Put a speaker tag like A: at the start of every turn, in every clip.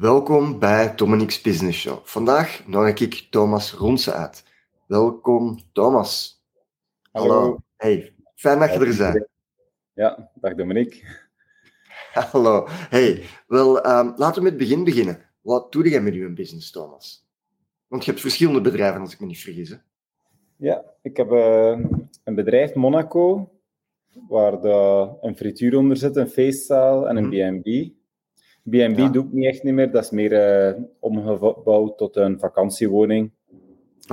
A: Welkom bij Dominique's Business Show. Vandaag nodig ik Thomas Ronse uit. Welkom, Thomas.
B: Hallo.
A: Hey, fijn dat je er bent.
B: Ja, dag Dominique.
A: Hallo. Hey, wel, ehm, laten we met het begin beginnen. Wat doe jij met je business, Thomas? Want je hebt verschillende bedrijven, als ik me niet vergis. Hè?
B: Ja, ik heb eh, een bedrijf, Monaco, waar de, een frituur onder zit, een feestzaal en een
A: Mhm.
B: B&B. B&B
A: Ja.
B: doe ik niet echt niet meer, dat is meer eh, omgebouwd tot een vakantiewoning,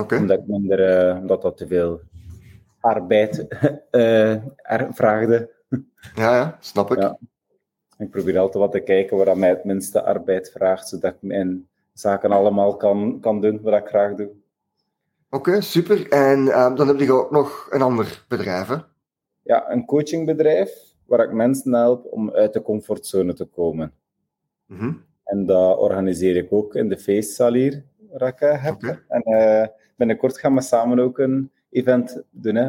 A: Oké.
B: omdat, ik minder, eh, omdat dat te veel arbeid eh, er vraagde.
A: Ja, ja, snap ik.
B: Ja. Ik probeer altijd wat te kijken waar dat mij het minste arbeid vraagt, zodat ik mijn zaken allemaal kan, kan doen wat ik graag doe.
A: Oké, super. En ehm, dan heb je ook nog een ander bedrijf, hè?
B: Ja, een coachingbedrijf waar ik mensen help om uit de comfortzone te komen.
A: Mhm.
B: En dat organiseer ik ook in de feestzaal hier, ik eh, heb. En eh, binnenkort gaan we samen ook een event doen, hè,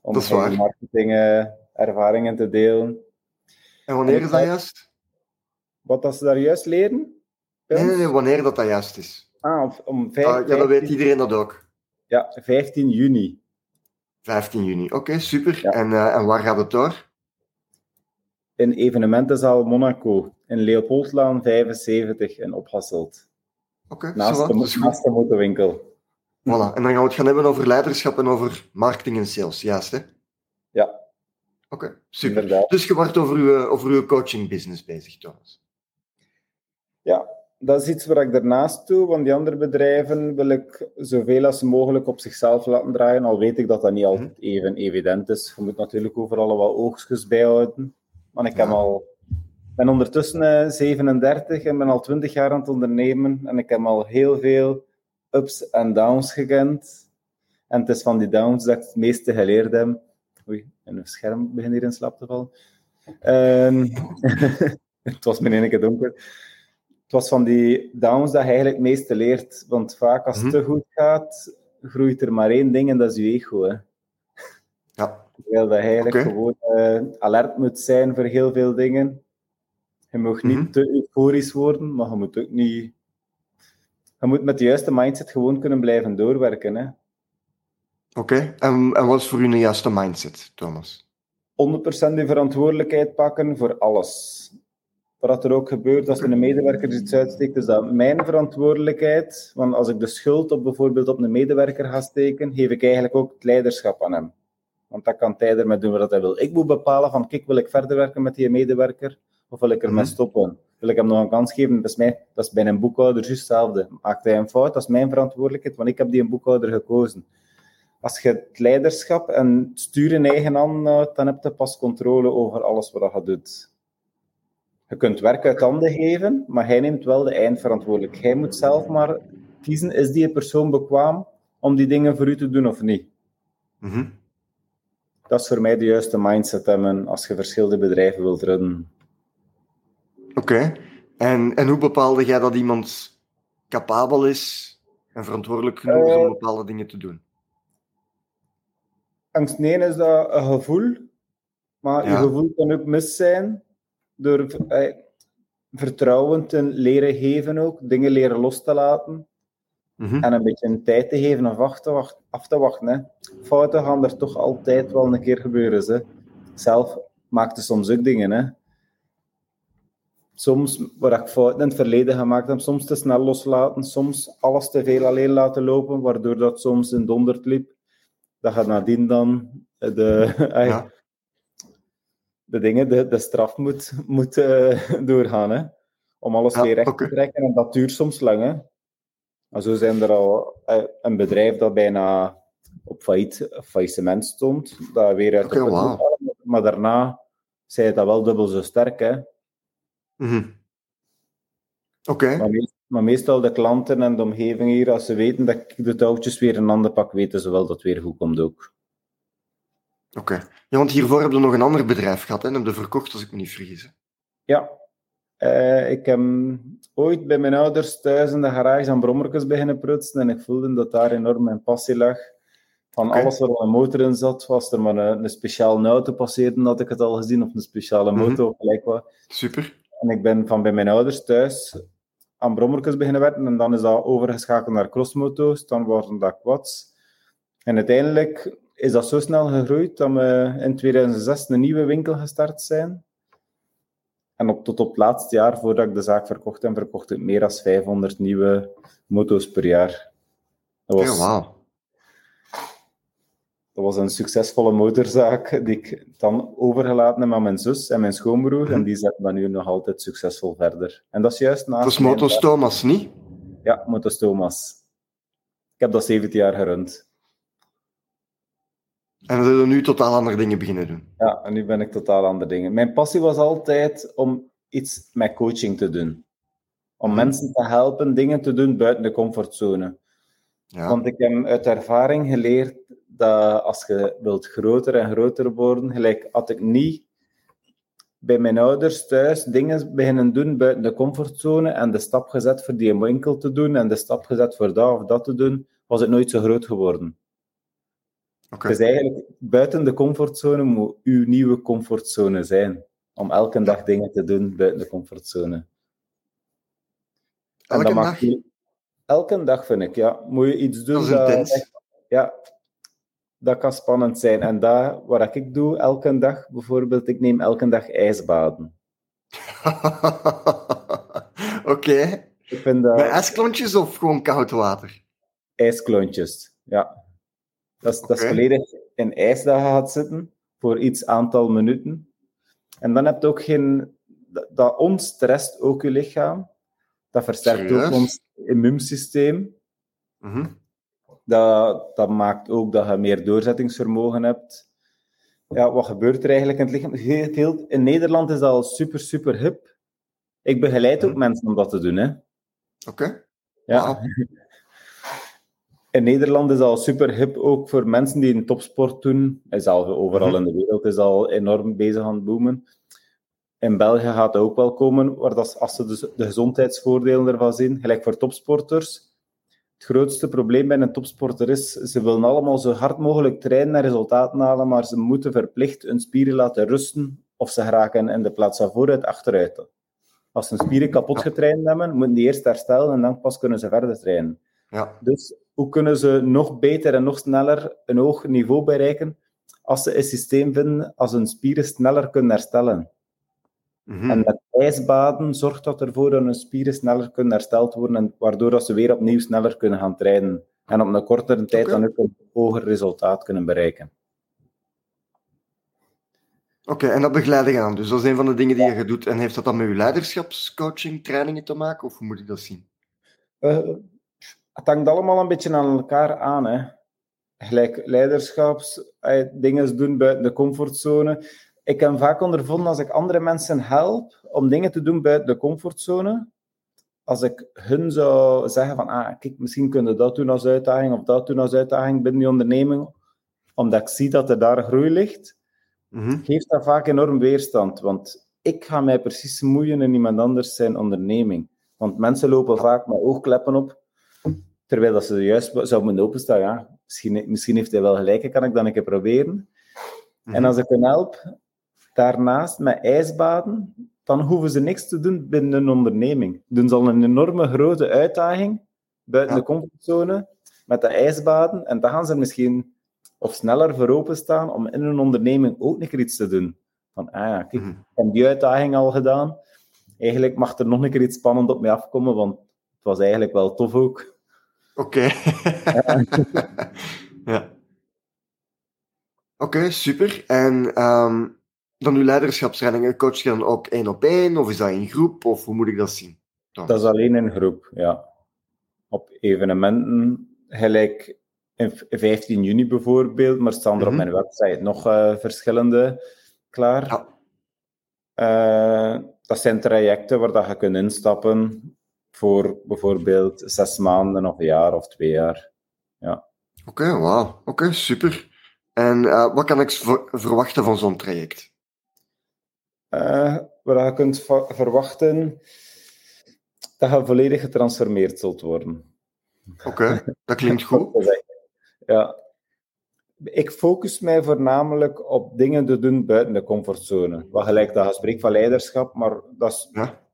B: om
A: Dat is waar.
B: marketing eh, ervaringen te delen.
A: En wanneer is dat juist?
B: Wat dat ze daar juist leren?
A: Nee, nee, nee, wanneer dat, dat juist is.
B: Ah, om, om vijf-
A: Ah, ja, dan
B: 15
A: weet iedereen dat ook.
B: ja, 15 juni.
A: 15 juni. Oké, super.
B: Ja.
A: En, eh, en waar gaat het door?
B: In evenementenzaal Monaco, in Leopoldlaan 75 in Ophasselt.
A: Oké,
B: Naast, de,
A: wat, dat is goed.
B: naast de motorwinkel.
A: Voilà. En dan gaan we het gaan hebben over leiderschap en over marketing en sales, juist hè?
B: Ja,
A: Oké, super.
B: inderdaad.
A: Dus je wordt over uw, over uw coaching business bezig, Thomas.
B: Ja, dat is iets waar ik daarnaast doe, want die andere bedrijven wil ik zoveel als mogelijk op zichzelf laten draaien, al weet ik dat dat niet altijd even evident is. Je moet natuurlijk overal wel oogstjes bijhouden. Maar ik heb al, ben ondertussen eh, 37 en ben al 20 jaar aan het ondernemen en ik heb al heel veel ups en downs gekend. En het is van die downs dat ik het meeste geleerd heb. Oei, mijn scherm begint hier in slaap te vallen. Ehm, het was mijn keer donker het was van die downs dat je eigenlijk het meeste leert. Want vaak als het
A: Mhm.
B: te goed gaat, groeit er maar één ding en dat is je ego. Hè.
A: Ja,
B: Terwijl dat je eigenlijk gewoon eh, alert moet zijn voor heel veel dingen. Je mag niet
A: Mhm.
B: te euforisch worden, maar je moet ook niet... Je moet met de juiste mindset gewoon kunnen blijven doorwerken. Hè.
A: oké. En, en wat is voor u een juiste mindset, Thomas?
B: 100% die verantwoordelijkheid pakken voor alles. Wat er ook gebeurt als er een medewerker iets uitsteekt, is dat mijn verantwoordelijkheid. Want als ik de schuld op bijvoorbeeld op een medewerker ga steken, geef ik eigenlijk ook het leiderschap aan hem. Want dat kan hij ermee doen wat hij wil. Ik moet bepalen van, kijk, wil ik verder werken met die medewerker? Of wil ik ermee
A: Mhm.
B: stoppen? Wil ik hem nog een kans geven? Dat is, mij, dat is bij een boekhouder juist hetzelfde. Maakt hij een fout? Dat is mijn verantwoordelijkheid, want ik heb die een boekhouder gekozen. Als je het leiderschap en sturen in eigen handen houdt, dan heb je pas controle over alles wat je doet. Je kunt werk uit handen geven, maar hij neemt wel de eindverantwoordelijkheid. Hij moet zelf maar kiezen, is die persoon bekwaam om die dingen voor u te doen of niet?
A: Mhm.
B: Dat is voor mij de juiste mindset hebben als je verschillende bedrijven wilt runnen.
A: Oké. En, en hoe bepaalde jij dat iemand capabel is en verantwoordelijk genoeg is om
B: Eh.
A: bepaalde dingen te doen?
B: Angst nee is dat een gevoel, maar
A: Ja.
B: je gevoel kan ook mis zijn door eh, vertrouwen te leren geven ook, dingen leren los te laten.
A: Mhm.
B: En een beetje een tijd te geven of af te, wacht, af te wachten. Hè. Fouten gaan er toch altijd wel een keer gebeuren. Hè. Zelf maakte soms ook dingen. Hè. Soms waar ik fouten in het verleden gemaakt heb, soms te snel loslaten, soms alles te veel alleen laten lopen, waardoor dat soms in donderd liep. Dat gaat nadien dan de, ai,
A: Ja.
B: de dingen, de, de straf moet, moet eh, doorgaan. Hè. Om alles
A: Ja,
B: weer recht te trekken. En dat duurt soms lang. Hè. Maar zo zijn er al eh, een bedrijf dat bijna op failliet, faillissement stond, dat weer uit
A: Oké,
B: de. Maar daarna zei dat wel dubbel zo sterk. Hè.
A: Mhm. Oké.
B: Maar, meest- maar meestal de klanten en de omgeving hier, als ze weten dat ik de touwtjes weer een ander pak, weten ze wel dat het weer goed komt ook.
A: Oké. Ja, want hiervoor hebben we nog een ander bedrijf gehad hè, en hebben we verkocht, als ik me niet vergis.
B: Ja, Eh, ik heb ooit bij mijn ouders thuis in de garage aan brommertjes beginnen prutsen en ik voelde dat daar enorm mijn passie lag. Van alles waar een motor in zat, was er maar een, een speciale auto passeerde, had ik het al gezien, of een speciale
A: Mhm.
B: motor of gelijk wat.
A: Super.
B: En ik ben van bij mijn ouders thuis aan brommertjes beginnen werken en dan is dat overgeschakeld naar crossmoto's, dan worden dat quads. En uiteindelijk is dat zo snel gegroeid dat we in 2006 een nieuwe winkel gestart zijn. En op, tot op het laatste jaar, voordat ik de zaak verkocht heb, verkocht ik meer dan 500 nieuwe moto's per jaar. Dat was, dat was een succesvolle motorzaak die ik dan overgelaten heb aan mijn zus en mijn schoonbroer. En die zetten dat nu nog altijd succesvol verder. En dat is juist naast
A: Dat is Motos Thomas, niet?
B: Ja, Motos Thomas. Ik heb dat 17 jaar gerund.
A: En we zullen nu totaal andere dingen beginnen doen.
B: Ja, en nu ben ik totaal andere dingen. Mijn passie was altijd om iets met coaching te doen. Om mensen te helpen dingen te doen buiten de comfortzone.
A: Ja.
B: Want ik heb uit ervaring geleerd dat als je wilt groter en groter worden, gelijk had ik niet bij mijn ouders thuis dingen beginnen doen buiten de comfortzone en de stap gezet voor die winkel te doen en de stap gezet voor dat of dat te doen, was het nooit zo groot geworden. Dus eigenlijk, buiten de comfortzone moet uw nieuwe comfortzone zijn. Om elke dag dingen te doen buiten de comfortzone. En
A: Elke dag?
B: Elke dag vind ik, ja. Moet je iets doen
A: Dat
B: echt- ja, dat kan spannend zijn. En dat, wat ik doe elke dag, bijvoorbeeld, ik neem elke dag ijsbaden.
A: Oké.
B: Ik vind dat
A: Met ijsklontjes of gewoon koud water?
B: ijsklontjes, ja. Dat is, dat is volledig in ijs dat je gaat zitten, voor iets aantal minuten. En dan heb je ook geen... Dat, dat ontstrest ook je lichaam. Dat versterkt
A: Serieus?
B: ook ons immuunsysteem.
A: Mhm.
B: Dat, dat maakt ook dat je meer doorzettingsvermogen hebt. Ja, wat gebeurt er eigenlijk in het lichaam? Heel, heel- in Nederland is dat al super, super hip. Ik begeleid ook
A: Mhm.
B: mensen om dat te doen. Hè.
A: Oké.
B: Ja. In Nederland is dat al super hip, ook voor mensen die een topsport doen. Is al overal
A: Mhm.
B: in de wereld is al enorm bezig aan het boomen. In België gaat dat ook wel komen, waar dat, als ze dus de gezondheidsvoordelen ervan zien, gelijk voor topsporters. Het grootste probleem bij een topsporter is, ze willen allemaal zo hard mogelijk trainen en resultaten halen, maar ze moeten verplicht hun spieren laten rusten, of ze geraken in de plaats van vooruit achteruit. Als ze hun spieren kapot getraind hebben, moeten die eerst herstellen en dan pas kunnen ze verder trainen.
A: Ja.
B: Dus hoe kunnen ze nog beter en nog sneller een hoog niveau bereiken als ze een systeem vinden als hun spieren sneller kunnen herstellen?
A: Mhm.
B: En met ijsbaden zorgt dat ervoor dat hun spieren sneller kunnen hersteld worden, en waardoor dat ze weer opnieuw sneller kunnen gaan trainen. En op een kortere tijd dan ook een hoger resultaat kunnen bereiken.
A: Oké, en dat begeleid je aan. Dus dat is een van de dingen die je doet. En heeft dat dan met je leiderschapscoaching, trainingen te maken? Of hoe moet ik dat zien?
B: Eh, het hangt allemaal een beetje aan elkaar aan. Hè. Gelijk leiderschaps, eh, dingen doen buiten de comfortzone. Ik heb vaak ondervonden als ik andere mensen help om dingen te doen buiten de comfortzone, als ik hun zou zeggen van, ah, kijk, misschien kunnen we dat doen als uitdaging of dat doen als uitdaging binnen die onderneming, omdat ik zie dat er daar groei ligt,
A: Mhm.
B: geeft dat vaak enorm weerstand. Want ik ga mij precies moeien in iemand anders zijn onderneming. Want mensen lopen vaak met oogkleppen op, terwijl dat ze juist zouden moeten openstaan. Ja, misschien, misschien heeft hij wel gelijk, kan ik dan een keer proberen. En als ik hen help, daarnaast met ijsbaden, dan hoeven ze niks te doen binnen een onderneming. Doen ze al een enorme grote uitdaging buiten
A: Ja.
B: de comfortzone met de ijsbaden. En dan gaan ze misschien of sneller voor openstaan om in een onderneming ook een keer iets te doen. Van, ah ja, kijk,
A: Mhm.
B: ik heb die uitdaging al gedaan. Eigenlijk mag er nog een keer iets spannend op mij afkomen, want het was eigenlijk wel tof ook.
A: Oké. ja. Oké, super. En ehm, dan uw leiderschapstrainingen, coach je dan ook één op één? Of is dat in groep? Of hoe moet ik dat zien? Dan.
B: Dat is alleen in groep, ja. Op evenementen, gelijk in v- 15 juni bijvoorbeeld, maar staan er
A: Mhm.
B: op mijn website nog eh, verschillende klaar.
A: Ja.
B: Eh, dat zijn trajecten waar dat je kunt instappen voor bijvoorbeeld zes maanden of een jaar of twee jaar.
A: Oké, wauw. Oké, super. En eh, wat kan ik ver- verwachten van zo'n traject?
B: Eh, waar je kunt verwachten dat je volledig getransformeerd zult worden.
A: Oké, dat klinkt goed.
B: Ja. Ik focus mij voornamelijk op dingen te doen buiten de comfortzone. Wat gelijk dat je spreekt van leiderschap, maar dat is,
A: Ja.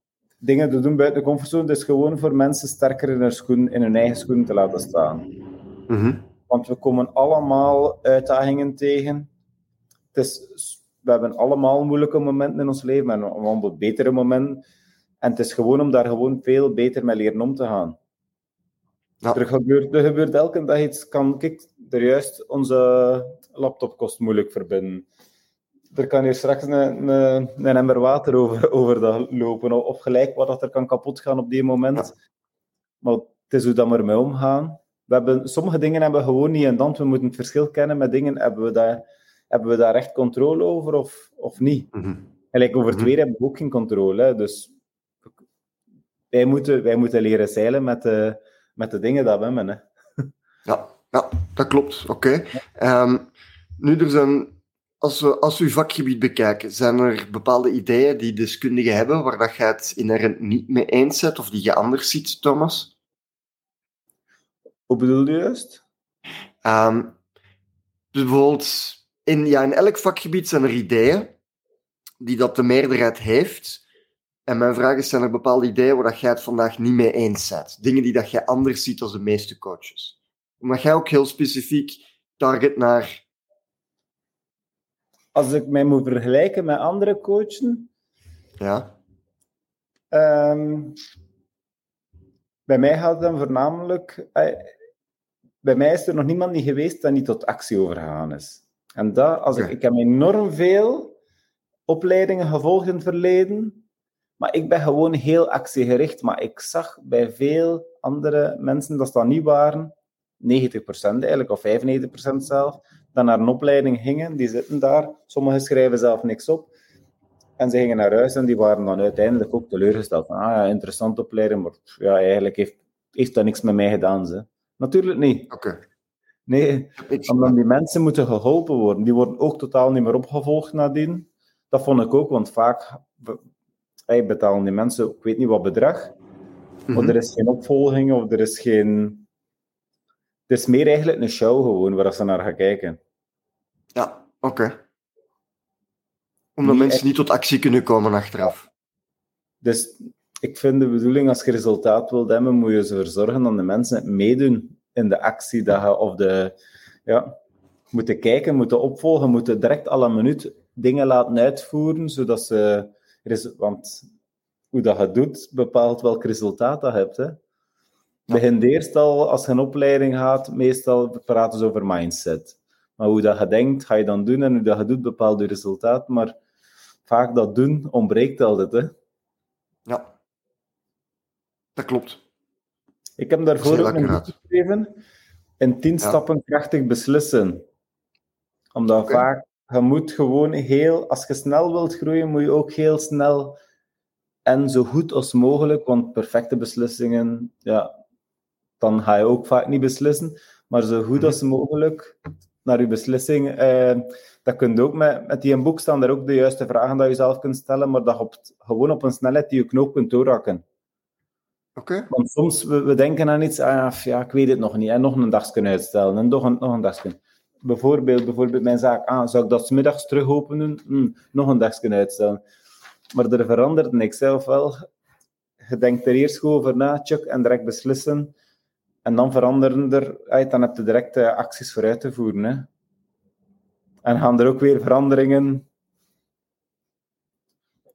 B: Dingen te doen buiten de comfortzone. Het is gewoon voor mensen sterker in hun, schoen, in hun eigen schoenen te laten staan.
A: Mhm.
B: Want we komen allemaal uitdagingen tegen. Het is, we hebben allemaal moeilijke momenten in ons leven en allemaal betere momenten. En het is gewoon om daar gewoon veel beter mee leren om te gaan.
A: Ja.
B: Er, gebeurt, er gebeurt elke dag iets. Kan ik er juist onze laptopkost moeilijk verbinden? Er kan hier straks een, een, een emmer water over, over dat lopen. Of gelijk wat dat er kan kapot gaan op die moment. Maar het is hoe dat we ermee omgaan. We hebben, sommige dingen hebben we gewoon niet in hand. We moeten het verschil kennen met dingen. Hebben we daar, hebben we daar echt controle over of, of niet? Gelijk over het weer hebben we ook geen controle. Hè. Dus wij moeten, wij moeten leren zeilen met de, met de dingen dat we hebben. Hè.
A: Ja, ja, dat klopt. Oké. Ehm, nu, er zijn, als we, als we uw vakgebied bekijken, zijn er bepaalde ideeën die deskundigen hebben waar dat je het inherent niet mee eens bent of die je anders ziet, Thomas?
B: Hoe bedoel je juist?
A: Ehm, dus bijvoorbeeld, in, ja, in elk vakgebied zijn er ideeën die dat de meerderheid heeft. En mijn vraag is, zijn er bepaalde ideeën waar dat jij het vandaag niet mee eens bent? Dingen die dat jij anders ziet als de meeste coaches? Omdat jij ook heel specifiek target naar...
B: Als ik mij moet vergelijken met andere coaches,
A: Ja,
B: Ehm, bij mij gaat het dan voornamelijk. eh, bij mij is er nog niemand die geweest dat niet tot actie overgegaan is. En dat, als ik, ik heb enorm veel opleidingen gevolgd in het verleden, maar ik ben gewoon heel actiegericht. Maar ik zag bij veel andere mensen dat ze dat niet waren, 90% eigenlijk, of 95% zelf, dat naar een opleiding gingen. Die zitten daar, sommigen schrijven zelf niks op. En ze gingen naar huis en die waren dan uiteindelijk ook teleurgesteld. Van, ah ja, interessante opleiding, maar ja, eigenlijk heeft, heeft dat niks met mij gedaan. Ze. Natuurlijk niet.
A: oké.
B: Nee,
A: Ik-
B: omdat die mensen moeten geholpen worden. Die worden ook totaal niet meer opgevolgd nadien. Dat vond ik ook, want vaak hey, betalen die mensen, ik weet niet wat bedrag, maar
A: Mhm.
B: er is geen opvolging of er is geen... Het is meer eigenlijk een show gewoon, waar ze naar gaan kijken.
A: Ja, oké. Omdat
B: Niet
A: mensen
B: echt-
A: niet tot actie kunnen komen achteraf.
B: Dus ik vind de bedoeling, als je resultaat wilt hebben, moet je ervoor zorgen dat de mensen meedoen in de actie. Dat je, of de, ja, moeten kijken, moeten opvolgen, moeten direct alle minuut dingen laten uitvoeren, zodat ze... Want hoe dat je doet, bepaalt welk resultaat dat je hebt. Hè. Begin eerst al, als je een opleiding gaat, meestal praten ze over mindset. Maar hoe dat je denkt, ga je dan doen. En hoe dat je doet, bepaalt je resultaat. Maar vaak dat doen ontbreekt altijd. Hè.
A: Ja. Dat klopt.
B: Ik heb daarvoor ook een boek geschreven. In tien
A: Ja.
B: stappen krachtig beslissen. Omdat vaak, je moet gewoon heel, als je snel wilt groeien, moet je ook heel snel en zo goed als mogelijk, want perfecte beslissingen, ja, dan ga je ook vaak niet beslissen, maar zo goed
A: Mhm.
B: als mogelijk naar je beslissing. Eh, dat kun je ook met, met die in boek staan er ook de juiste vragen dat je zelf kunt stellen, maar dat je op, gewoon op een snelheid die je knoop kunt doorraken.
A: Oké.
B: Want soms, we, we denken aan iets, ah, ja, ik weet het nog niet, en nog een dagje uitstellen, en nog een, nog een dagje. Bijvoorbeeld, bijvoorbeeld mijn zaak, ah, zou ik dat 's middags terug openen? Hm, nog een dagje uitstellen. Maar er verandert niks, hè, ofwel, je denkt er eerst gewoon over na, check, en direct beslissen, en dan veranderen er, dan heb je direct eh, acties voor uit te voeren. Hè. En gaan er ook weer veranderingen.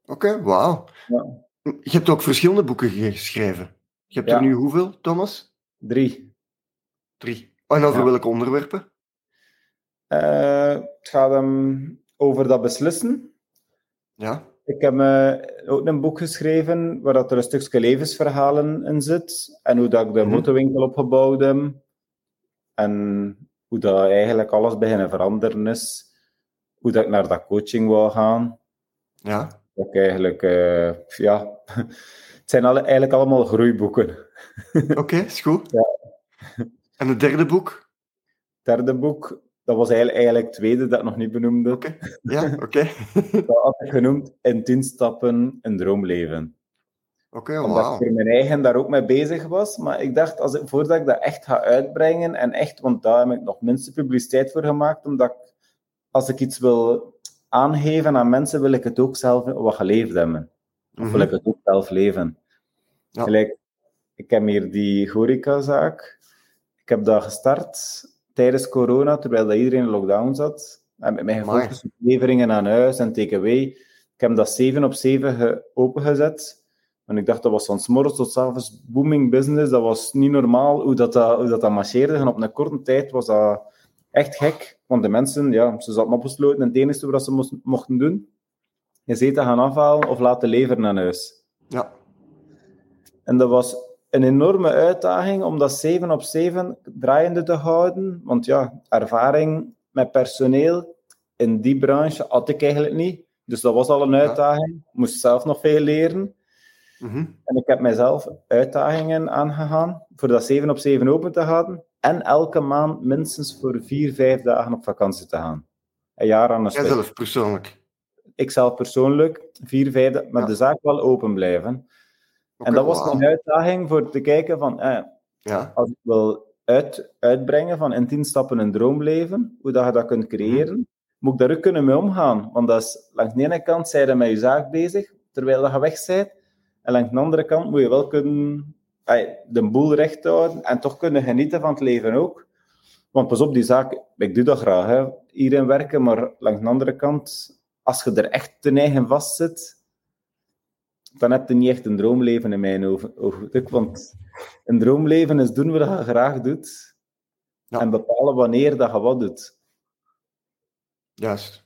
A: Oké, wauw.
B: Ja.
A: Je hebt ook verschillende boeken geschreven. Je hebt
B: Ja.
A: er nu hoeveel, Thomas?
B: Drie.
A: Drie. En over
B: Ja.
A: welke onderwerpen?
B: Eh, het gaat over dat beslissen.
A: Ja.
B: Ik heb eh, ook een boek geschreven waar dat er een stukje levensverhalen in zit. En hoe dat ik de
A: Mhm.
B: motorwinkel opgebouwd heb. En hoe dat eigenlijk alles beginnen veranderen is. Hoe dat ik naar dat coaching wou gaan.
A: Ja.
B: Dat ik eigenlijk, eh, ja... Het zijn alle, eigenlijk allemaal groeiboeken.
A: Oké, is goed.
B: Ja.
A: En het derde boek?
B: Het derde boek, dat was eigenlijk, eigenlijk het tweede dat ik nog niet benoemde.
A: Oké. Ja, oké.
B: Dat had ik genoemd In 10 stappen een droomleven.
A: Oké,
B: Omdat
A: wauw.
B: ik voor mijn eigen daar ook mee bezig was. Maar ik dacht, als ik, voordat ik dat echt ga uitbrengen, en echt, want daar heb ik nog minste publiciteit voor gemaakt, omdat ik, als ik iets wil aangeven aan mensen, wil ik het ook zelf wat geleefd hebben. Of wil ik het ook zelf leven?
A: Ja.
B: Gelijk, ik heb hier die horecazaak. Ik heb dat gestart tijdens corona, terwijl dat iedereen in lockdown zat. En met mij
A: Amai.
B: gefocust op leveringen aan huis en takeaway. Ik heb dat 7 op 7 ge- opengezet. En ik dacht, dat was van 's morgens tot 's avonds booming business. Dat was niet normaal hoe dat, dat, hoe dat, dat marcheerde. En op een korte tijd was dat echt gek. Want de mensen, ja, ze zaten opgesloten. En het enige wat ze moest- mochten doen, is eten gaan afhalen of laten leveren aan huis.
A: Ja.
B: En dat was een enorme uitdaging om dat 7 op 7 draaiende te houden. Want ja, ervaring met personeel in die branche had ik eigenlijk niet. Dus dat was al een uitdaging. Ik moest zelf nog veel leren.
A: Mhm.
B: En ik heb mijzelf uitdagingen aangegaan voor dat 7 op 7 open te houden. En elke maand minstens voor 4, 5 dagen op vakantie te gaan. Een jaar aan een stuk.
A: Jijzelf persoonlijk.
B: Ik zelf persoonlijk, 4, 5 dagen, met
A: Ja.
B: de zaak wel open blijven. En dat was
A: wauw.
B: een uitdaging voor te kijken van, eh,
A: Ja.
B: als ik wil uit, uitbrengen van in 10 stappen een droomleven, hoe dat je dat kunt creëren, moet ik daar ook kunnen mee omgaan. Want dat is, langs de ene kant zijn je met je zaak bezig, terwijl dat je weg bent. En langs de andere kant moet je wel kunnen de boel recht houden en toch kunnen genieten van het leven ook. Want pas op, die zaak, ik doe dat graag, hè, hierin werken, maar langs de andere kant, als je er echt ten eigen vast zit, dan heb je niet echt een droomleven in mijn ogen. Want een droomleven is doen wat je graag doet
A: Ja.
B: en bepalen wanneer dat je wat doet.
A: Juist.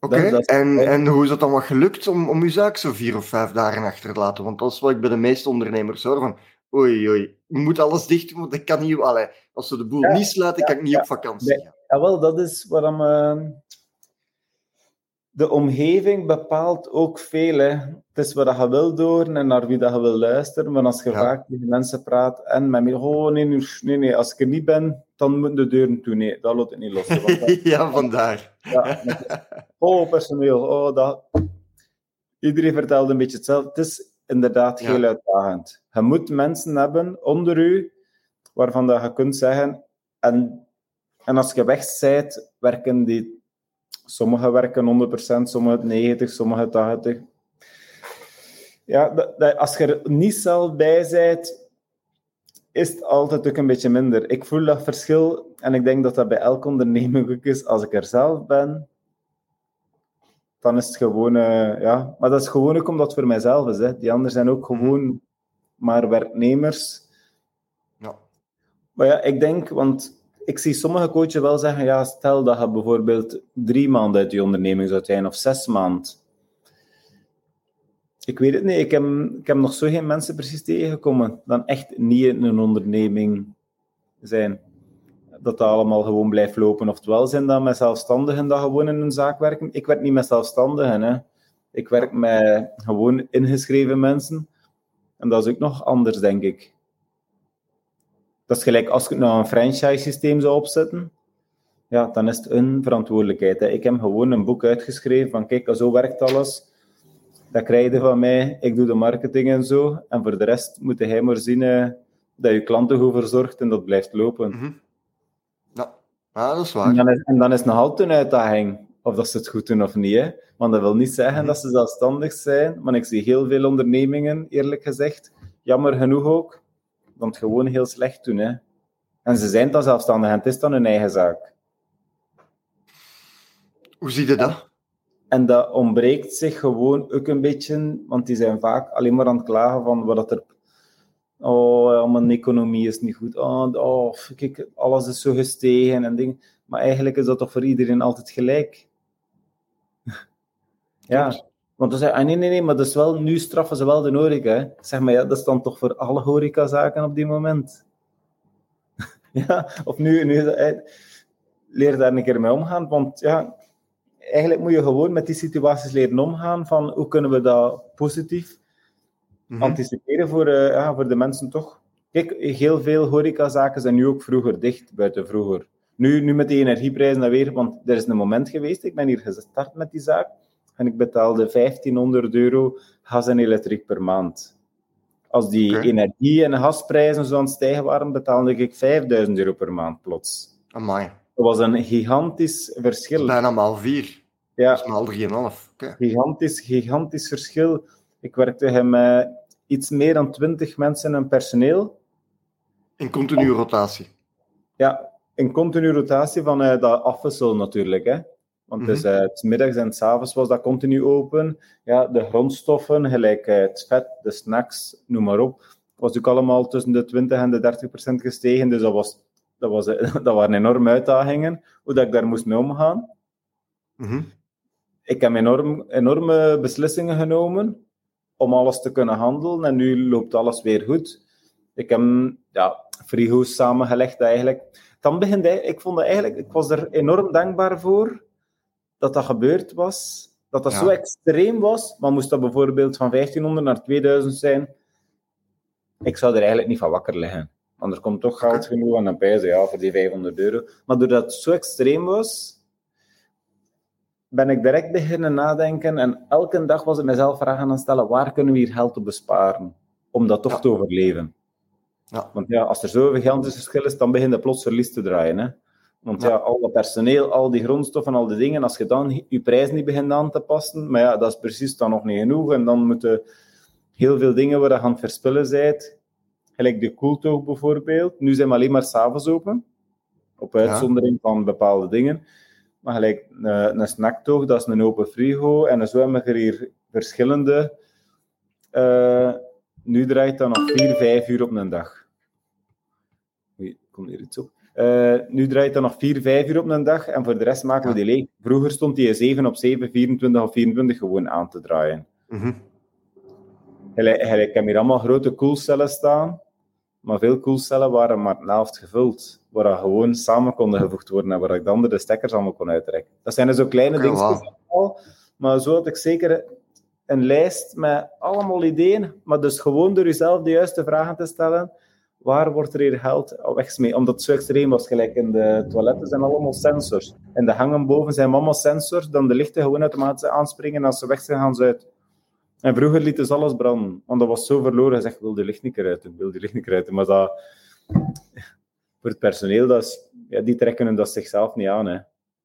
A: Oké, en, en hoe is het dan wat gelukt om, om uw zaak zo vier of vijf dagen achter te laten? Want dat is wat ik bij de meeste ondernemers hoor, van oei oei, je moet alles dicht doen, want ik kan niet... Allee, als ze de boel
B: Ja,
A: niet sluiten,
B: ja,
A: kan ik niet op vakantie gaan.
B: Ja, wel, dat is waarom... eh, de omgeving bepaalt ook veel. Hè. Het is wat je wil doen en naar wie dat je wil luisteren. Maar als je
A: Ja.
B: vaak met mensen praat en met mij, oh nee, nee, nee, als ik er niet ben, dan moeten de deuren toe. Nee, dat ik niet los. Dat-
A: ja, vandaar.
B: Ja, met- oh, personeel, oh, dat... Iedereen vertelt een beetje hetzelfde. Het is inderdaad
A: Ja.
B: heel uitdagend. Je moet mensen hebben onder u, waarvan dat je kunt zeggen... En, en als je weg bent, werken die... Sommigen werken 100%, sommigen 90%, sommigen 80%. Ja, dat, dat- als je er niet zelf bij bent, is het altijd ook een beetje minder. Ik voel dat verschil en ik denk dat dat bij elke onderneming ook is. Als ik er zelf ben, dan is het gewoon... eh, ja, maar dat is gewoon ook omdat het voor mijzelf is. Hè. Die anderen zijn ook gewoon maar werknemers.
A: Ja.
B: Maar ja, ik denk, want ik zie sommige coaches wel zeggen, ja, stel dat je bijvoorbeeld drie maanden uit je onderneming zou zijn, of zes maanden. Ik weet het niet, ik heb, ik heb nog zo geen mensen precies tegengekomen dan echt niet in een onderneming zijn. Dat dat allemaal gewoon blijft lopen. Oftewel zijn dat met zelfstandigen dat gewoon in een zaak werken. Ik werk niet met zelfstandigen, hè. Ik werk met gewoon ingeschreven mensen. En dat is ook nog anders, denk ik. Dat is gelijk als ik nou een franchise-systeem zou opzetten. Ja, dan is het een verantwoordelijkheid. Hè. Ik heb gewoon een boek uitgeschreven van kijk, zo werkt alles. Dat krijg je van mij. Ik doe de marketing en zo. En voor de rest moet hij maar zien eh, dat je klanten goed verzorgt en dat blijft lopen.
A: Mhm. Ja. dat is
B: En
A: waar.
B: dan, is, en dan is het nog altijd een uitdaging of dat ze het goed doen of niet. Hè? Want dat wil niet zeggen
A: Mhm.
B: dat ze zelfstandig zijn. Maar ik zie heel veel ondernemingen, eerlijk gezegd, jammer genoeg ook, dat het gewoon heel slecht doen. Hè? En ze zijn dan zelfstandig en het is dan hun eigen zaak.
A: Hoe zie je dat?
B: En dat ontbreekt zich gewoon ook een beetje, want die zijn vaak alleen maar aan het klagen van wat dat er. Oh, mijn economie is niet goed. Oh, oh, kijk, alles is zo gestegen en dingen. Maar eigenlijk is dat toch voor iedereen altijd gelijk? ja. Want dan zeggen ah, nee, nee, nee, maar dat is wel, nu straffen ze wel de horeca. Hè. Zeg maar, ja, dat is dan toch voor alle horecazaken op die moment? ja, of nu, nu eh, leer daar een keer mee omgaan, want ja, eigenlijk moet je gewoon met die situaties leren omgaan van hoe kunnen we dat positief
A: Mhm.
B: anticiperen voor, eh, ja, voor de mensen toch. Kijk, heel veel horecazaken zijn nu ook vroeger dicht, buiten vroeger. Nu, nu met die energieprijzen dan weer, want er is een moment geweest, ik ben hier gestart met die zaak, en ik betaalde 1500 euro gas en elektriek per maand. Als die energie- en gasprijzen zo aan het stijgen waren, betaalde ik 5000 euro per maand plots.
A: Amai.
B: Dat was een gigantisch verschil.
A: Bijna maal vier.
B: Ja.
A: Dat is maal drieënhalf.
B: Gigantisch, gigantisch verschil. Ik werkte met iets meer dan 20 mensen en personeel.
A: In continue rotatie?
B: Ja, in continue rotatie van uh, dat afwisselen natuurlijk. Hè. Want mm -hmm. dus, uh, het middags en s avonds was dat continu open. Ja, de grondstoffen, gelijk uh, het vet, de snacks, noem maar op, was ook allemaal tussen de 20 en de 30 procent gestegen. Dus dat, was, dat, was, dat waren enorme uitdagingen, hoe dat ik daar moest mee omgaan.
A: Mm -hmm.
B: Ik heb enorm, enorme beslissingen genomen om alles te kunnen handelen. En nu loopt alles weer goed. Ik heb ja, frigo's samengelegd eigenlijk. Dan begint hij, ik vond eigenlijk, ik was er enorm dankbaar voor dat dat gebeurd was. Dat dat ja. zo extreem was. Maar moest dat bijvoorbeeld van 1500 naar 2000 zijn, ik zou er eigenlijk niet van wakker liggen. Want er komt toch geld genoeg aan een prijs, ja, voor die 500 euro. Maar doordat het zo extreem was, ben ik direct beginnen nadenken. En elke dag was ik mezelf vragen aan het stellen, waar kunnen we hier geld op besparen? Om dat toch ja. te overleven.
A: Ja.
B: Want ja, als er zoveel gigantisch verschil is, dan begint je plots verlies te draaien. Hè? Want ja. al dat personeel, al die grondstoffen, al die dingen, als je dan je prijs niet begint aan te passen, maar ja, dat is precies dan nog niet genoeg. En dan moeten heel veel dingen waar je aan het verspillen bent, gelijk de koeltoog bijvoorbeeld. Nu zijn we alleen maar s'avonds open, op uitzondering ja. van bepaalde dingen. Maar gelijk een, een snacktoog, dat is een open frigo. En zo hebben we hier verschillende... Uh, nu draait dat nog 4, 5 uur op een dag. Oei, komt hier iets op. Uh, nu draait dat nog 4, 5 uur op een dag en voor de rest maken we die leeg. Vroeger stond die 7 op 7, 24 of 24 gewoon aan te draaien.
A: Mm -hmm.
B: Ik heb hier allemaal grote koelcellen staan, maar veel koelcellen waren maar een helft gevuld, waar dat gewoon samen konden gevoegd worden en waar ik dan de stekkers allemaal kon uittrekken. Dat zijn dus ook kleine okay, wow. maar zo had ik zeker een lijst met allemaal ideeën, maar dus gewoon door jezelf de juiste vragen te stellen. Waar wordt er hier geld weg mee? Omdat het zo extreem was, gelijk in de toiletten zijn allemaal sensors. En de hangen boven zijn allemaal sensors, dan de lichten gewoon automatisch aanspringen en als ze weg zijn, gaan ze uit. En vroeger lieten ze alles branden, want dat was zo verloren. Hij zegt, wil de licht niet eruit wil die licht niet eruit Maar dat, voor het personeel, dat is, ja, die trekken dat zichzelf niet aan. Hè.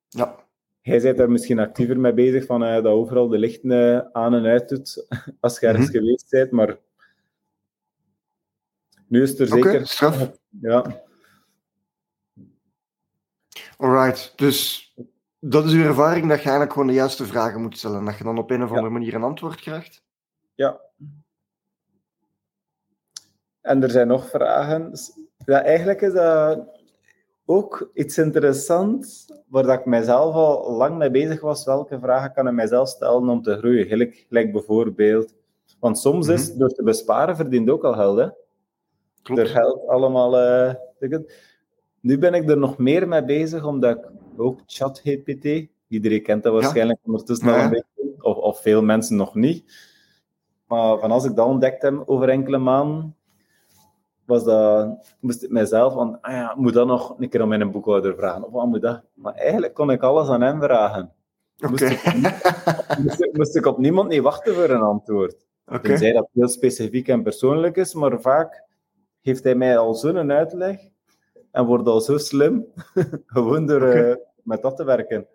A: Ja.
B: Jij bent daar misschien actiever mee bezig, van, uh, dat overal de lichten uh, aan en uit doet, als je ergens mm -hmm. geweest bent, maar nu is het er zeker...
A: Okay, straf.
B: Ja.
A: Alright, dus dat is uw ervaring dat je eigenlijk gewoon de juiste vragen moet stellen en dat je dan op een of andere ja. manier een antwoord krijgt?
B: Ja. En er zijn nog vragen. Ja, eigenlijk is dat ook iets interessants, waar dat ik mijzelf al lang mee bezig was. Welke vragen kan ik mijzelf stellen om te groeien? Gelijk, gelijk bijvoorbeeld. Want soms is mm -hmm. door te besparen verdient ook al geld. Hè?
A: Klopt.
B: Er geld allemaal. Uh, nu ben ik er nog meer mee bezig, omdat ik ook ChatGPT, iedereen kent dat waarschijnlijk ja. ondertussen ja, al een beetje, of, of veel mensen nog niet. Maar van als ik dat ontdekt heb over enkele maanden, was dat, moest ik mijzelf van, ah ja, moet dat nog een keer aan mijn boekhouder vragen? Of wat moet dat? Maar eigenlijk kon ik alles aan hem vragen.
A: Okay.
B: Moest, ik, moest, ik, moest, ik, op niemand niet wachten voor een antwoord.
A: Okay.
B: Tenzij dat heel specifiek en persoonlijk is, maar vaak geeft hij mij al zo'n uitleg en wordt al zo slim, gewoon door okay. uh, met dat te werken.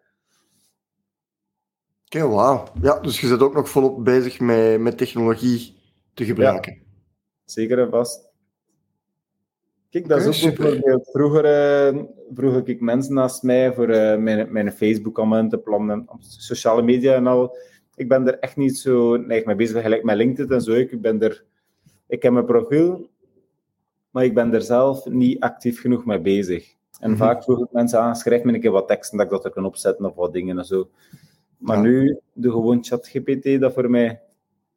A: Oké, okay, wauw. Ja, dus je bent ook nog volop bezig met, met technologie te gebruiken. Ja,
B: zeker en vast. Kijk, dat okay, is ook bijvoorbeeld. Vroeger uh, vroeg ik mensen naast mij voor uh, mijn, mijn Facebook-comment te plannen, op sociale media en al. Ik ben er echt niet zo nee, mee bezig, gelijk met LinkedIn en zo. Ik, ben er, ik heb mijn profiel, maar ik ben er zelf niet actief genoeg mee bezig. En mm -hmm. vaak vroeg ik mensen aan, schrijf me een keer wat teksten dat ik dat er kan opzetten of wat dingen en zo. Maar ja. nu, de gewoon ChatGPT, dat voor mij,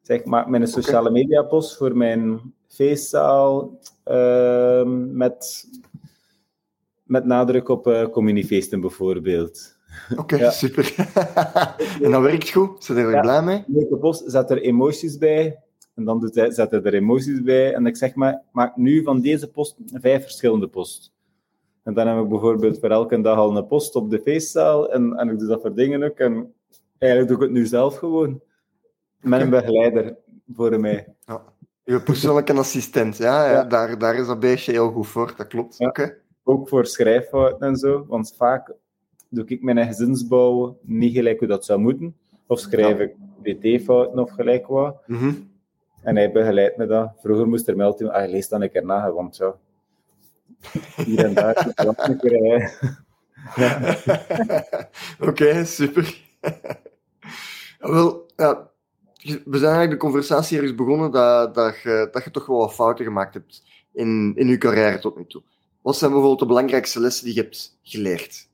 B: zeg, maak mijn sociale okay. media post voor mijn feestzaal, uh, met, met nadruk op uh, communiefeesten bijvoorbeeld.
A: Oké, okay, ja. super. en dat werkt goed? Zijn er ja, blij mee?
B: Leuke post, zet er emoties bij. En dan doet hij, zet hij er emoties bij. En ik zeg maar, maak nu van deze post vijf verschillende posts. En dan heb ik bijvoorbeeld voor elke dag al een post op de feestzaal. En, en ik doe dat voor dingen ook. En eigenlijk doe ik het nu zelf gewoon. Met een begeleider voor mij.
A: Ja. Je persoonlijke assistent, ja, ja. ja, Daar, daar is dat beestje heel goed voor, dat klopt. Ja. Okay.
B: Ook voor schrijffouten en zo, want vaak doe ik mijn gezinsbouw niet gelijk hoe dat zou moeten. Of schrijf ik bt-fouten of gelijk wat.
A: Mm -hmm.
B: En hij begeleidt me dat. Vroeger moest er melden, ah, lees dan een keer na, want ja, hier en daar een. Eh,
A: Oké, super. Wel, ja, we zijn eigenlijk de conversatie ergens begonnen dat, dat, je, dat je toch wel wat fouten gemaakt hebt in, in je carrière tot nu toe. Wat zijn bijvoorbeeld de belangrijkste lessen die je hebt geleerd?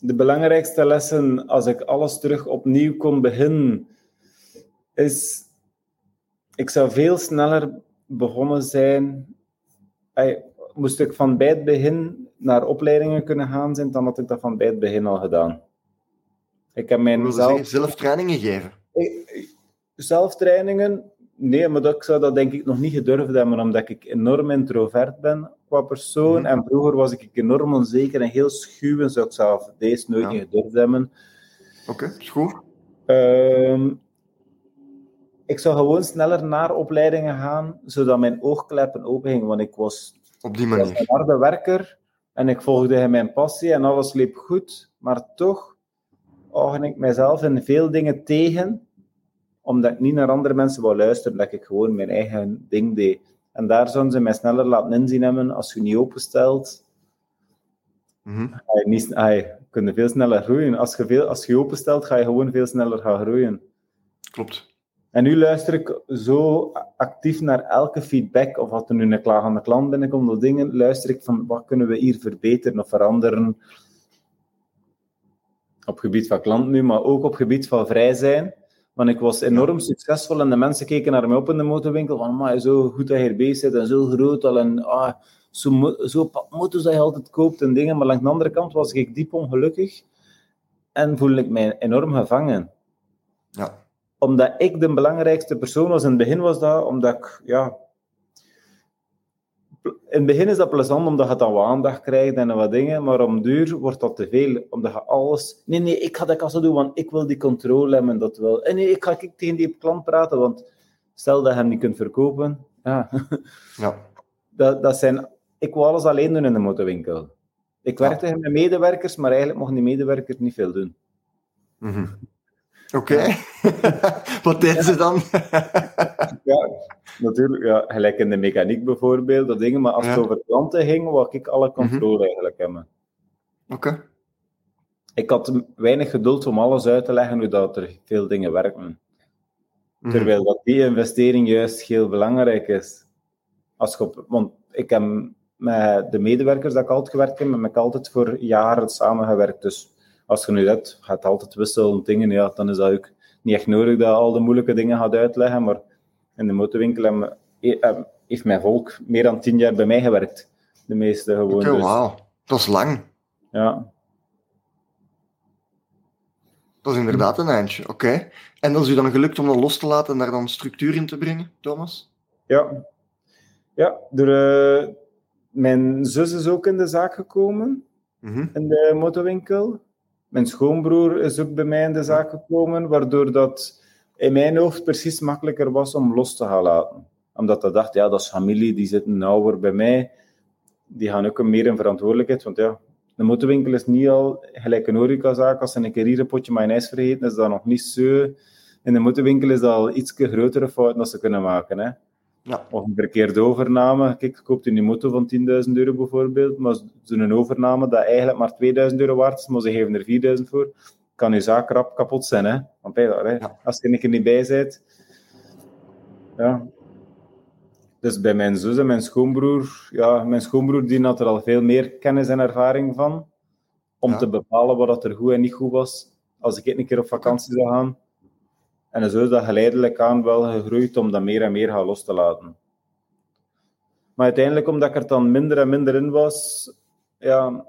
B: De belangrijkste lessen, als ik alles terug opnieuw kon beginnen, is... Ik zou veel sneller begonnen zijn... moest ik van bij het begin naar opleidingen kunnen gaan zijn, dan had ik dat van bij het begin al gedaan.
A: Ik heb mijn zelf... zelf trainingen geven?
B: Zelftrainingen? Nee, maar dat, ik zou dat denk ik nog niet gedurfd hebben, omdat ik enorm introvert ben qua persoon. Mhm. En vroeger was ik enorm onzeker en heel schuw en zou ik zelf deze nooit niet gedurfd hebben.
A: Oké, okay, goed.
B: Ehm, ik zou gewoon sneller naar opleidingen gaan, zodat mijn oogkleppen open gingen, want ik was,
A: Op die manier.
B: een harde werker en ik volgde mijn passie en alles liep goed, maar toch houd ik mezelf in veel dingen tegen, omdat ik niet naar andere mensen wou luisteren, dat ik gewoon mijn eigen ding deed. En daar zouden ze mij sneller laten inzien hebben als je niet openstelt. Mm -hmm. niet, kunt veel sneller groeien. Als je, veel, als je openstelt, ga je gewoon veel sneller gaan groeien.
A: Klopt.
B: En nu luister ik zo actief naar elke feedback, of wat er nu een klaag aan de klant binnenkomt, of dingen, luister ik van wat kunnen we hier verbeteren of veranderen op gebied van klant nu, maar ook op gebied van vrij zijn. Want ik was enorm succesvol en de mensen keken naar mij op in de motorwinkel van, maar zo goed dat je hier bezig bent en zo groot al en ah, zo, zo motors dat je altijd koopt en dingen. Maar langs de andere kant was ik diep ongelukkig en voelde ik mij enorm gevangen.
A: Ja.
B: Omdat ik de belangrijkste persoon was. In het begin was dat omdat ik, ja, in het begin is dat plezant omdat je dan wat aandacht krijgt en wat dingen, maar om duur wordt dat te veel. Omdat je alles... Nee, nee, ik ga dat kassa doen, want ik wil die controle hebben dat wel. En nee, ik ga ik tegen die klant praten, want stel dat je hem niet kunt verkopen. Ja.
A: ja.
B: Dat, dat zijn... Ik wil alles alleen doen in de motorwinkel. Ik werkte ja. met medewerkers, maar eigenlijk mochten die medewerkers niet veel doen.
A: Mm Oké. Okay. Wat deden ze dan?
B: ja, natuurlijk. Ja, gelijk in de mechaniek bijvoorbeeld, dat dingen. Maar als het over klanten ging, wou ik alle controle mm eigenlijk hebben.
A: Oké.
B: Ik had weinig geduld om alles uit te leggen hoe dat er veel dingen werken. Mhm. Terwijl dat die investering juist heel belangrijk is. Als je want ik heb met de medewerkers dat ik altijd gewerkt heb, heb ik altijd voor jaren samengewerkt. Dus als je nu dat gaat altijd wisselen dingen, ja, dan is dat ook niet echt nodig dat al de moeilijke dingen gaat uitleggen. Maar in de motorwinkel heeft mijn volk meer dan tien jaar bij mij gewerkt. De meeste gewoon. Okay,
A: dus. Wauw, dat is lang.
B: Ja.
A: Dat is inderdaad een eindje, oké. En is u dan gelukt om dat los te laten en daar dan structuur in te brengen, Thomas?
B: Ja. Ja, door, uh, mijn zus is ook in de zaak gekomen, mm in de motorwinkel. Mijn schoonbroer is ook bij mij in de zaak gekomen, waardoor dat in mijn hoofd precies makkelijker was om los te gaan laten. Omdat ik dacht, ja, dat is familie, die zitten nauwer bij mij. Die gaan ook meer in verantwoordelijkheid. Want ja, de motorwinkel is niet al gelijk een horecazaak. Als ze een keer hier een potje mayonaise vergeten, is dat nog niet zo... In de motorwinkel is dat al iets grotere fouten dat ze kunnen maken. Hè.
A: Ja.
B: Of een verkeerde overname. Kijk, koopt u een motor van 10.000 euro bijvoorbeeld, maar zo'n overname dat eigenlijk maar 2.000 euro waard is, maar ze geven er 4.000 voor, kan je zaak rap kapot zijn. Hè? Want hè, als je er niet bij bent. Ja. Dus bij mijn zus en mijn schoonbroer, ja, mijn schoonbroer die had er al veel meer kennis en ervaring van, om te bepalen wat er goed en niet goed was. Als ik een keer op vakantie zou gaan, en zo is dat geleidelijk aan wel gegroeid om dat meer en meer gaan los te laten. Maar uiteindelijk, omdat ik er dan minder en minder in was, ja,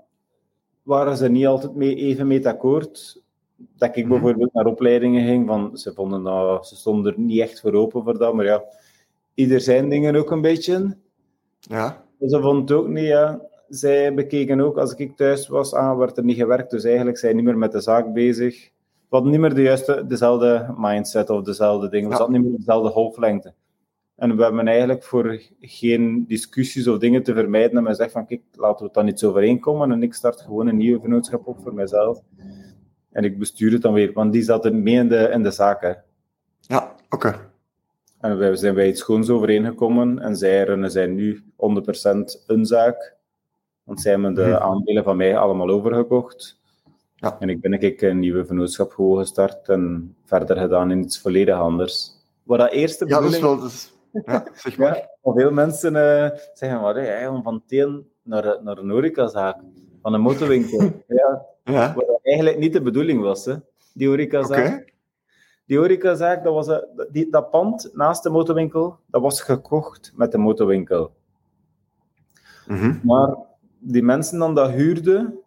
B: waren ze niet altijd mee, even mee akkoord. Dat ik mhm. bijvoorbeeld naar opleidingen ging, van, ze, vonden dat, ze stonden er niet echt voor open voor dat, maar ja, ieder zijn dingen ook een beetje.
A: Ja.
B: Ze vonden het ook niet, ja. Zij bekeken ook, als ik thuis was, aan, werd er niet gewerkt, dus eigenlijk zijn niet meer met de zaak bezig we hadden niet meer de juiste, dezelfde mindset of dezelfde dingen. We zaten niet meer dezelfde golflengte. En we hebben eigenlijk voor geen discussies of dingen te vermijden, en we zeggen van, kijk, laten we het dan niet overeenkomen en ik start gewoon een nieuwe vennootschap op voor mezelf. En ik bestuur het dan weer, want die zat mee in de, in de zaken.
A: Ja, oké.
B: En we zijn bij iets schoons overeengekomen en zij runnen zijn nu 100% een zaak. Want zij hebben de
A: Mhm.
B: aandelen van mij allemaal overgekocht.
A: Ja.
B: En ik ben ik een nieuwe vennootschap gewoon gestart en verder gedaan in iets volledig anders. Waar dat eerste
A: Ja, dat is
B: bedoeling...
A: wel... Dat is, ja, zeg maar.
B: Ja, veel mensen eh, zeggen, maar hey, om van teen naar, naar een horecazaak, van een motorwinkel. ja,
A: Ja,
B: wat eigenlijk niet de bedoeling was, hè, die horecazaak. Die horecazaak, dat, was, eh, die, dat pand naast de motorwinkel, dat was gekocht met de motorwinkel.
A: Mhm.
B: Maar die mensen dan dat huurden,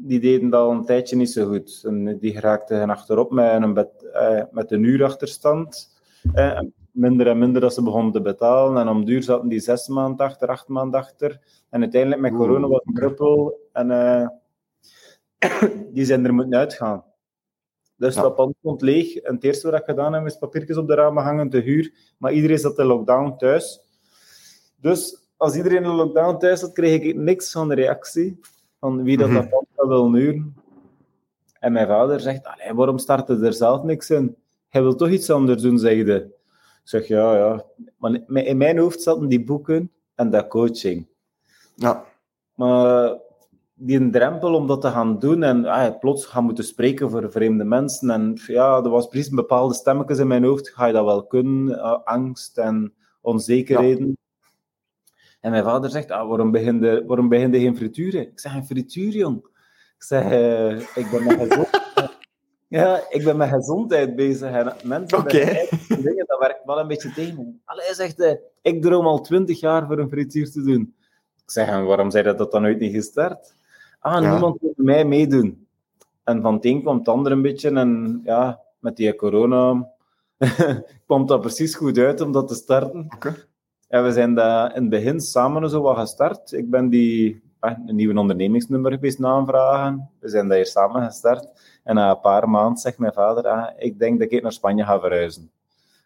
B: die deden dat al een tijdje niet zo goed. En die geraakten achterop met, een eh, met een uurachterstand. Eh, minder en minder dat ze begonnen te betalen. En om duur zaten die zes maanden achter, acht maanden achter. En uiteindelijk met corona was
A: oké.
B: druppel. En eh, die zijn er moeten uitgaan. Dus
A: Ja.
B: dat pand stond leeg. En het eerste wat ik gedaan heb, is papiertjes op de ramen hangen te huur. Maar iedereen zat in lockdown thuis. Dus als iedereen in lockdown thuis zat, kreeg ik niks van de reactie van wie dat,
A: Mhm.
B: dat pand zou wil huren. En mijn vader zegt, waarom startte er zelf niks in? Hij wil toch iets anders doen, zegde. Ik zeg, ja, ja. Maar in mijn hoofd zaten die boeken en dat coaching.
A: Ja,
B: Maar die drempel om dat te gaan doen en ah, plots gaan moeten spreken voor vreemde mensen. En ja, er was precies een bepaalde stemmetjes in mijn hoofd. Ga je dat wel kunnen? Ah, angst en onzekerheden. En mijn vader zegt, ah, waarom begin je waarom begin je geen frituren? Ik zeg, een frituur, jong. Ik zeg, eh, ik ben met gezondheid. Ja, ik ben met gezondheid bezig. En mensen dingen, dat werkt wel een beetje tegen. me. Allee, hij zegt, eh, ik droom al twintig jaar voor een frituur te doen. Ik zeg, en waarom zei dat dat dan ooit niet gestart? Ah,
A: Ja.
B: niemand wil mij meedoen. En van het een kwam het ander een beetje. En ja, met die corona kwam dat precies goed uit om dat te starten.
A: oké.
B: En we zijn dat in het begin samen zo wat gestart. Ik ben die een nieuwe ondernemingsnummer geweest aanvragen. We zijn dat hier samen gestart. En na een paar maanden zegt mijn vader, ah, ik denk dat ik naar Spanje ga verhuizen.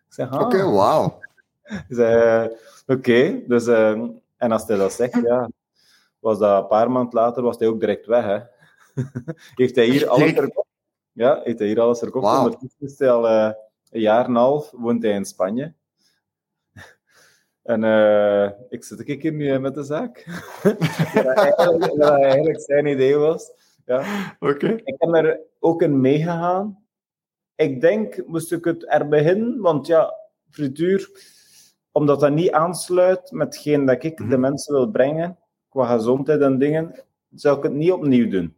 B: Ik zeg, ah.
A: Oké, wauw.
B: Ik zei, eh, oké. Dus, eh, en als hij dat zegt, ja, was dat een paar maanden later, was hij ook direct weg. Hè. heeft hij hier alles verkocht? Ja, heeft hij hier alles verkocht.
A: Wauw.
B: Ondertussen is hij al eh, een jaar en een half, woont hij in Spanje. En eh, ik zit ik hier nu eh, met de zaak. Dat eigenlijk, dat eigenlijk zijn idee was. Ja.
A: Oké.
B: Ik ben er ook in meegegaan. Ik denk, moest ik het er beginnen, want ja, frituur, omdat dat niet aansluit met hetgeen dat ik de
A: Mhm.
B: mensen wil brengen, qua gezondheid en dingen, zou ik het niet opnieuw doen.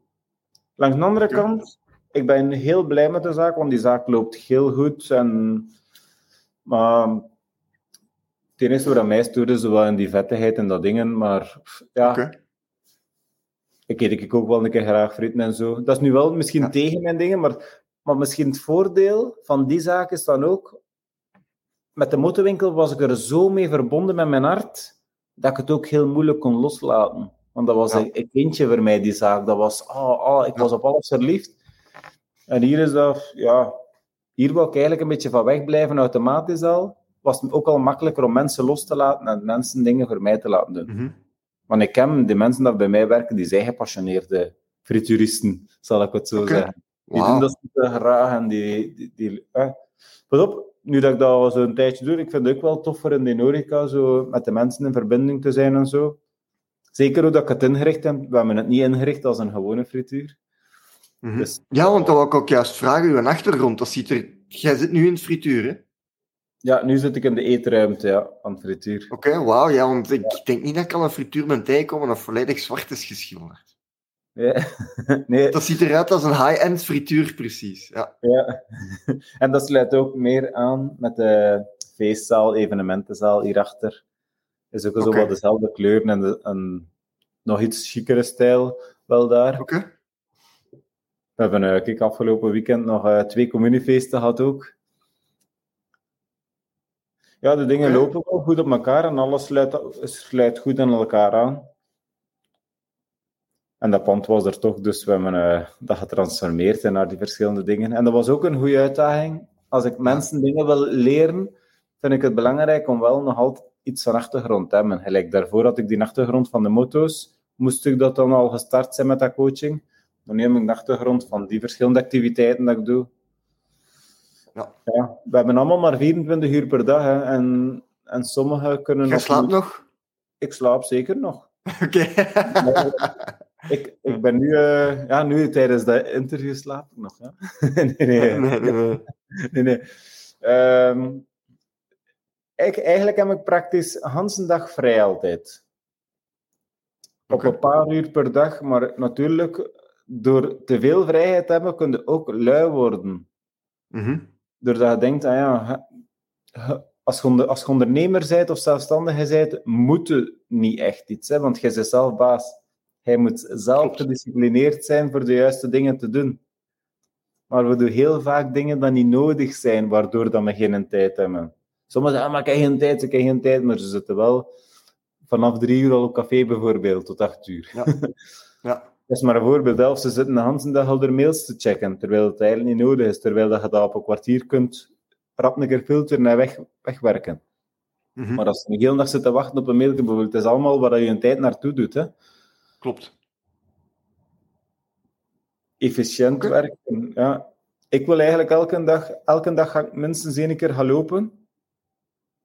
B: Langs de andere kant, ik ben heel blij met de zaak, want die zaak loopt heel goed. En, maar het enige wat mij stoorde, is wel in die vettigheid en dat dingen, maar ja,
A: Oké.
B: ik eet ik ook wel een keer graag frieten en zo. Dat is nu wel misschien
A: Ja.
B: tegen mijn dingen, maar, maar misschien het voordeel van die zaak is dan ook... Met de motorwinkel was ik er zo mee verbonden met mijn hart, dat ik het ook heel moeilijk kon loslaten. Want dat was
A: Ja.
B: een, een kindje voor mij, die zaak. Dat was... Oh, oh, ik was op alles verliefd. En hier is dat... Ja, hier wil ik eigenlijk een beetje van wegblijven, automatisch al. Was het ook al makkelijker om mensen los te laten en mensen dingen voor mij te laten doen.
A: Mhm.
B: Want ik ken de mensen die bij mij werken, die zijn gepassioneerde frituuristen, zal ik het zo zeggen. Die doen dat graag en die... die, die eh. Pas op, nu dat ik dat al zo'n tijdje doe, ik vind het ook wel tof voor in de horeca, zo met de mensen in verbinding te zijn en zo. Zeker hoe dat ik het ingericht heb. We hebben het niet ingericht als een gewone frituur.
A: Mhm.
B: Dus,
A: Ja, want dat wil ik ook juist vragen, uw achtergrond, dat ziet er... Jij zit nu in het frituur, hè?
B: Ja, nu zit ik in de eetruimte ja, aan het frituur.
A: Oké, wauw, ja, want ik denk niet dat ik aan een frituur ben tegenkomen dat volledig zwart is geschilderd.
B: Ja. nee,
A: Dat ziet eruit als een high-end frituur, precies. Ja.
B: Ja, en dat sluit ook meer aan met de feestzaal, evenementenzaal hierachter. Is ook zo wat dezelfde kleuren en de, een nog iets chicere stijl wel daar.
A: Oké.
B: We hebben eh, kijk, afgelopen weekend nog eh, twee communiefeesten gehad ook. Ja, de dingen lopen wel goed op elkaar en alles sluit, goed aan elkaar aan. En dat pand was er toch, dus we hebben eh, dat getransformeerd naar die verschillende dingen. En dat was ook een goede uitdaging. Als ik mensen dingen wil leren, vind ik het belangrijk om wel nog altijd iets van achtergrond te hebben. Gelijk daarvoor had ik die achtergrond van de moto's, moest ik dat dan al gestart zijn met dat coaching. nog niet op mijn achtergrond van die verschillende activiteiten dat ik doe.
A: Ja.
B: ja we hebben allemaal maar 24 uur per dag. Hè, en, en sommigen kunnen
A: Jij
B: nog
A: slaapt nog?
B: Ik slaap zeker nog.
A: Oké.
B: Ik, ik ben nu, eh, ja, nu tijdens dat interview slaap ik nog. Nee, nee,
A: Nee, nee, nee.
B: nee. Ehm, ik, eigenlijk heb ik praktisch een dag vrij altijd. Op een paar uur per dag, maar natuurlijk, door te veel vrijheid te hebben, kun je ook lui worden.
A: Mhm.
B: Doordat je denkt, ah ja, als je, als je ondernemer bent of zelfstandige bent, moet je niet echt iets, hè, want jij bent zelf baas. Hij moet zelf gedisciplineerd zijn voor de juiste dingen te doen. Maar we doen heel vaak dingen die niet nodig zijn, waardoor dat we geen tijd hebben. Sommigen zeggen, ah, maar ik heb geen tijd, ik heb geen tijd, maar ze zitten wel vanaf drie uur al op café bijvoorbeeld, tot acht uur.
A: Ja. Ja.
B: Is maar een voorbeeld. Of ze zitten de hele dag al de mails te checken, terwijl het eigenlijk niet nodig is. Terwijl dat je dat op een kwartier kunt rap een keer filteren en weg, wegwerken.
A: Mhm.
B: Maar als je de hele dag zit te wachten op een mailje bijvoorbeeld, het is allemaal waar je je tijd naartoe doet. Hè.
A: Klopt.
B: Efficiënt werken. Ja. Ik wil eigenlijk elke dag, elke dag ga ik minstens één keer gaan lopen.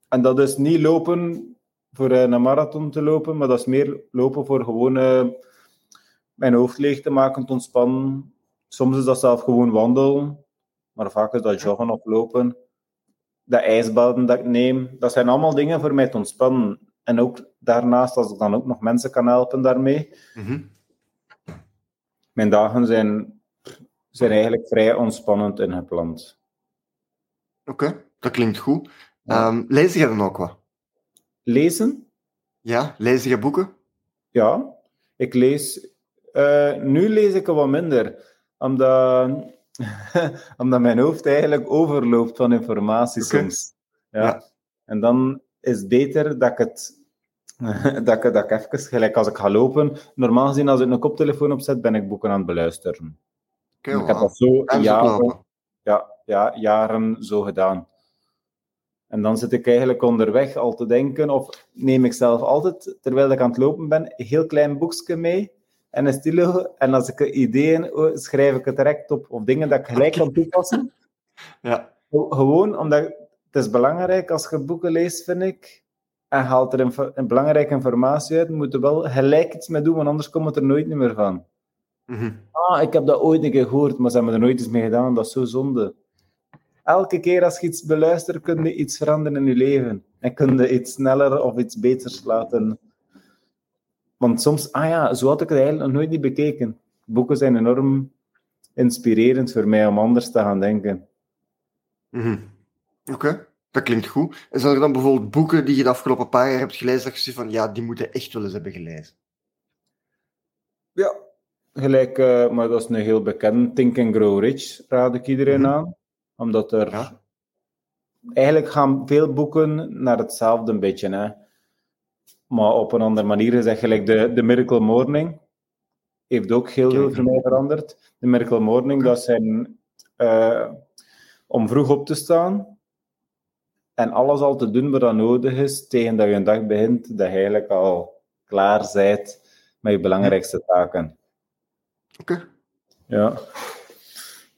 B: En dat is niet lopen voor eh, een marathon te lopen, maar dat is meer lopen voor gewoon eh, mijn hoofd leeg te maken, te ontspannen. Soms is dat zelf gewoon wandelen, maar vaak is dat joggen of lopen. Dat ijsbaden dat ik neem, dat zijn allemaal dingen voor mij te ontspannen. En ook daarnaast, als ik dan ook nog mensen kan helpen daarmee,
A: Mhm.
B: mijn dagen zijn, zijn eigenlijk vrij ontspannend ingepland.
A: Oké, dat klinkt goed.
B: Ja.
A: Ehm, lees jij dan ook wat?
B: Lezen?
A: Ja, lees jij boeken?
B: Ja. Ik lees... eh, nu lees ik er wat minder. Omdat, omdat mijn hoofd eigenlijk overloopt van informatie soms. Ja.
A: Ja.
B: En dan is het beter dat ik het... dat, ik, dat ik even, gelijk als ik ga lopen... Normaal gezien, als ik een koptelefoon opzet, ben ik boeken aan het beluisteren.
A: Oké,
B: ik heb dat zo jaren... ja, ja, jaren zo gedaan. En dan zit ik eigenlijk onderweg al te denken, of neem ik zelf altijd, terwijl ik aan het lopen ben, een heel klein boekje mee en een stilo. En als ik ideeën schrijf ik het direct op, of dingen dat ik gelijk kan toepassen.
A: Ja,
B: Ge- Gewoon omdat het is belangrijk als je boeken leest, vind ik, en haalt er een belangrijke informatie uit, moet je wel gelijk iets mee doen, want anders komt het er nooit meer van.
A: Mhm.
B: Ah, ik heb dat ooit een keer gehoord, maar ze hebben er nooit iets mee gedaan. Dat is zo zonde. Elke keer als je iets beluistert, kun je iets veranderen in je leven. En kun je iets sneller of iets beters laten. Want soms, ah ja, zo had ik het eigenlijk nog nooit niet bekeken. Boeken zijn enorm inspirerend voor mij om anders te gaan denken.
A: Mhm. Oké, dat klinkt goed. En zijn er dan bijvoorbeeld boeken die je de afgelopen paar jaar hebt gelezen, dat je zegt van, ja, die moeten echt wel eens hebben gelezen?
B: Ja. Gelijk, eh, maar dat is een heel bekend. Think and Grow Rich raad ik iedereen
A: Mhm.
B: aan. Omdat er...
A: Ja.
B: Eigenlijk gaan veel boeken naar hetzelfde een beetje, hè. Maar op een andere manier is dat gelijk de, de Miracle Morning. Heeft ook heel veel voor mij veranderd. De Miracle Morning, dat zijn eh, om vroeg op te staan en alles al te doen wat dan nodig is tegen dat je een dag begint, dat je eigenlijk al klaar bent met je belangrijkste taken.
A: Oké.
B: Ja.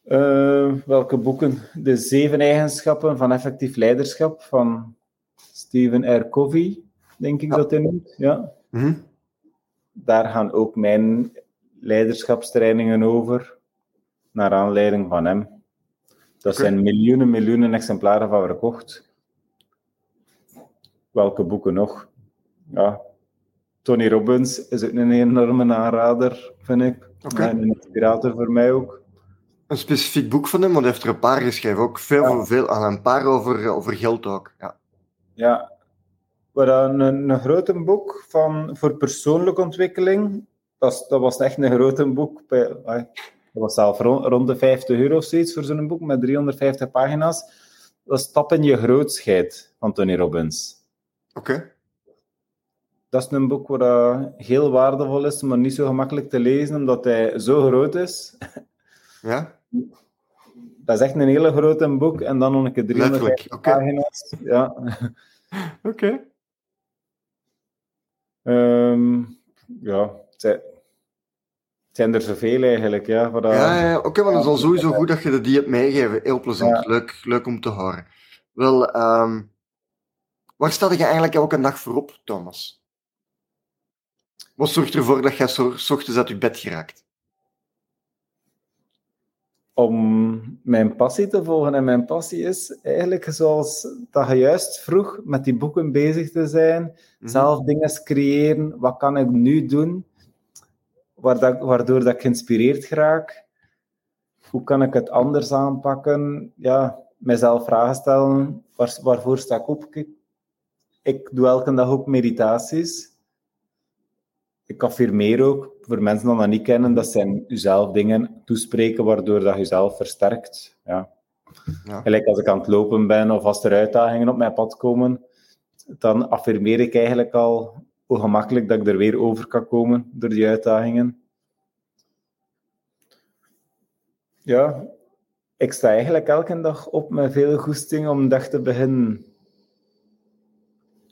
B: Eh, welke boeken? De zeven eigenschappen van effectief leiderschap van Stephen R. Covey, denk ik
A: Ja.
B: dat hij noemt. Ja.
A: Mhm.
B: Daar gaan ook mijn leiderschapstrainingen over, naar aanleiding van hem. Dat zijn miljoenen, miljoenen exemplaren van verkocht. Welke boeken nog? Ja. Tony Robbins is ook een enorme aanrader, vind ik. Ja, een inspirator voor mij ook.
A: Een specifiek boek van hem, want hij heeft er een paar geschreven. Ook veel,
B: Ja.
A: veel aan een paar over, over geld ook. Ja.
B: Ja, dan een, een grote boek van, voor persoonlijke ontwikkeling. Dat, is- dat was echt een grote boek. Bij, dat was zelf rond, rond de 50 euro of zoiets voor zo'n boek met 350 pagina's. Dat is Stap in je grootscheid van Tony Robbins.
A: Oké.
B: Dat is een boek wat eh, heel waardevol is, maar niet zo gemakkelijk te lezen, omdat hij zo groot is.
A: Ja,
B: Dat is echt een hele grote boek en dan nog een keer 350
A: letterlijk. Oké.
B: pagina's. Ja.
A: Oké.
B: Ehm, ja, Het zijn er zoveel eigenlijk, ja. Dat...
A: Ja, ja oké, okay, maar het is al sowieso goed dat je die hebt meegegeven. Heel plezant, ja. leuk, leuk om te horen. Wel, um, waar sta je eigenlijk elke dag voor op, Thomas? Wat zorgt ervoor dat jij s ochtends uit je bed geraakt?
B: Om mijn passie te volgen. En mijn passie is eigenlijk zoals dat je juist vroeg met die boeken bezig te zijn, mm -hmm. zelf dingen creëren. Wat kan ik nu doen? waardoor dat ik geïnspireerd raak. Hoe kan ik het anders aanpakken? Ja, mijzelf vragen stellen. Waar, waarvoor sta ik op? Ik, ik doe elke dag ook meditaties. Ik affirmeer ook, voor mensen die dat niet kennen, dat zijn jezelf dingen toespreken waardoor dat jezelf versterkt. Ja. Ja. Gelijk als ik aan het lopen ben of als er uitdagingen op mijn pad komen, dan affirmeer ik eigenlijk al hoe gemakkelijk dat ik er weer over kan komen door die uitdagingen. Ja, ik sta eigenlijk elke dag op met veel goesting om dag te beginnen.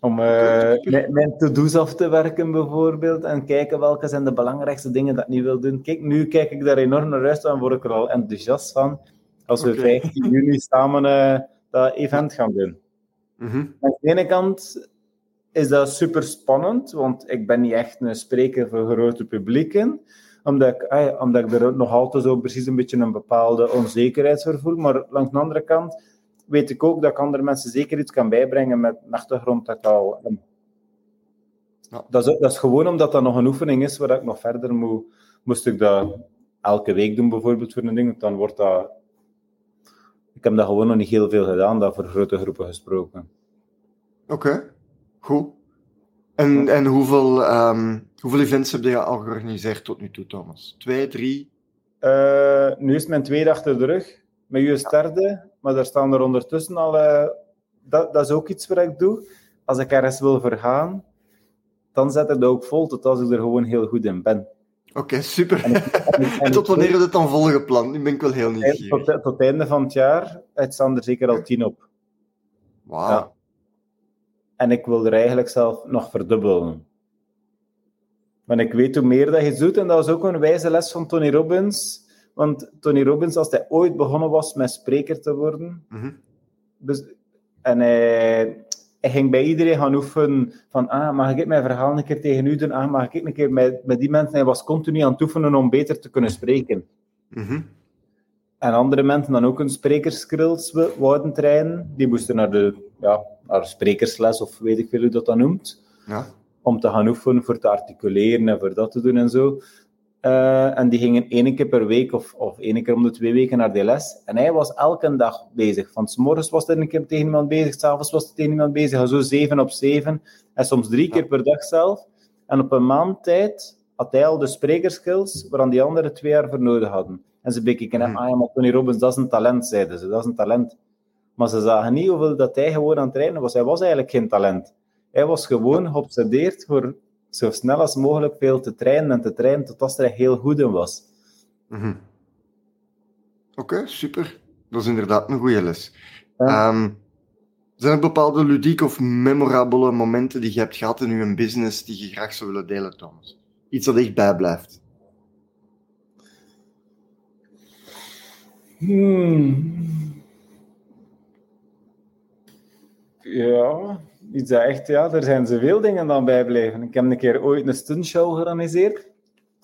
B: Om uh, mijn to-do's af te werken bijvoorbeeld en kijken welke zijn de belangrijkste dingen dat ik niet wil doen. Kijk, nu kijk ik daar enorm naar uit en word ik er al enthousiast van als we okay. 15 juni samen uh, dat event gaan doen.
A: Mm -hmm.
B: Aan de ene kant is dat super spannend, want ik ben niet echt een spreker voor grote publieken. Omdat ik, ah, omdat ik er nog altijd zo precies een beetje een bepaalde onzekerheid voor voel. Maar langs de andere kant weet ik ook dat ik andere mensen zeker iets kan bijbrengen met een achtergrond dat ik al ja. dat, is, dat is gewoon omdat dat nog een oefening is waar ik nog verder moet. Moest ik dat elke week doen bijvoorbeeld voor een ding, dan wordt dat... Ik heb dat gewoon nog niet heel veel gedaan, dat voor grote groepen gesproken.
A: Oké. Okay. Goed. En, en hoeveel, um, hoeveel events heb je al georganiseerd tot nu toe, Thomas? Twee, drie?
B: Uh, nu is mijn tweede achter de rug. Met je derde, maar daar staan er ondertussen al... Uh, dat, dat is ook iets wat ik doe. Als ik ergens wil vergaan, dan zet ik dat ook vol, tot als ik er gewoon heel goed in ben.
A: Oké, okay, super. En, en, en, tot wanneer is het dan volgepland? Nu ben ik wel heel nieuwsgierig.
B: Tot, tot het einde van het jaar het staan er zeker al tien op.
A: Wauw. Ja.
B: En ik wil er eigenlijk zelf nog verdubbelen. Want ik weet hoe meer dat je doet, en dat was ook een wijze les van Tony Robbins. Want Tony Robbins, als hij ooit begonnen was met spreker te worden,
A: mm -hmm.
B: dus, en hij, hij, ging bij iedereen gaan oefenen van, ah, mag ik mijn verhaal een keer tegen u doen? Ah, mag ik een keer met, met die mensen? Hij was continu aan het oefenen om beter te kunnen spreken.
A: Mm -hmm.
B: En andere mensen dan ook hun sprekerskills wouden trainen. Die moesten naar de ja, naar sprekersles of weet ik veel hoe dat dan noemt.
A: Ja.
B: Om te gaan oefenen voor te articuleren en voor dat te doen en zo. Uh, en die gingen één keer per week of, of één keer om de twee weken naar die les. En hij was elke dag bezig. Van s morgens was hij een keer tegen iemand bezig, s'avonds was hij tegen iemand bezig. Zo zeven op zeven. En soms drie keer per dag zelf. En op een maand tijd had hij al de sprekerskills waar die anderen twee jaar voor nodig hadden. En ze bekeken hem, ah ja, maar Tony Robbins, dat is een talent, zeiden ze. Dat is een talent. Maar ze zagen niet hoeveel dat hij gewoon aan het trainen was. Hij was eigenlijk geen talent. Hij was gewoon geobsedeerd voor zo snel als mogelijk veel te trainen en te trainen totdat hij heel goed in was.
A: Mm -hmm. Oké, okay, super. Dat is inderdaad een goede les. Ja. Um, zijn er bepaalde ludieke of memorabele momenten die je hebt gehad in je business die je graag zou willen delen, Thomas? Iets dat echt bijblijft.
B: Hmm. Ja, iets dat echt, ja, er zijn zoveel dingen dan bijblijven. Ik heb een keer ooit een stuntshow georganiseerd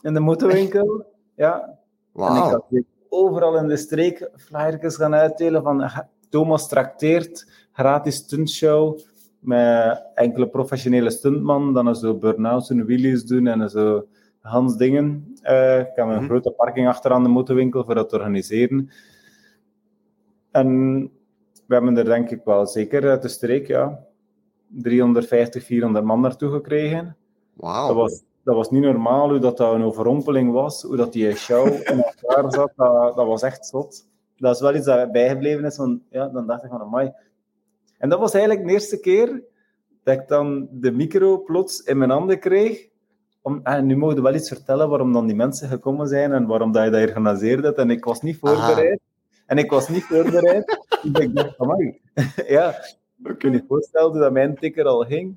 B: in de motorwinkel. Ja.
A: Wow.
B: En ik had overal in de streek flyertjes gaan uitdelen van Thomas trakteert, gratis stuntshow met enkele professionele stuntman, dan zo burn-outs en wheelies doen en zo Hans dingen. Uh, ik heb een -hmm. grote parking achter aan de motorwinkel voor dat te organiseren. En we hebben er denk ik wel zeker uit de streek, ja, 350, 400 man naartoe gekregen.
A: Wauw.
B: Dat was, dat was niet normaal hoe dat, dat een overrompeling was, hoe dat die show in elkaar zat. Dat, dat was echt zot. Dat is wel iets dat bijgebleven is, van, ja, dan dacht ik van, amai. En dat was eigenlijk de eerste keer dat ik dan de micro plots in mijn handen kreeg. Om, en ah, nu mogen we wel iets vertellen waarom dan die mensen gekomen zijn en waarom dat je dat georganiseerd hebt. En ik was niet voorbereid. Aha. En ik was niet voorbereid. dus ik dacht, amai. ja, ik kun je voorstellen dat mijn tikker al ging.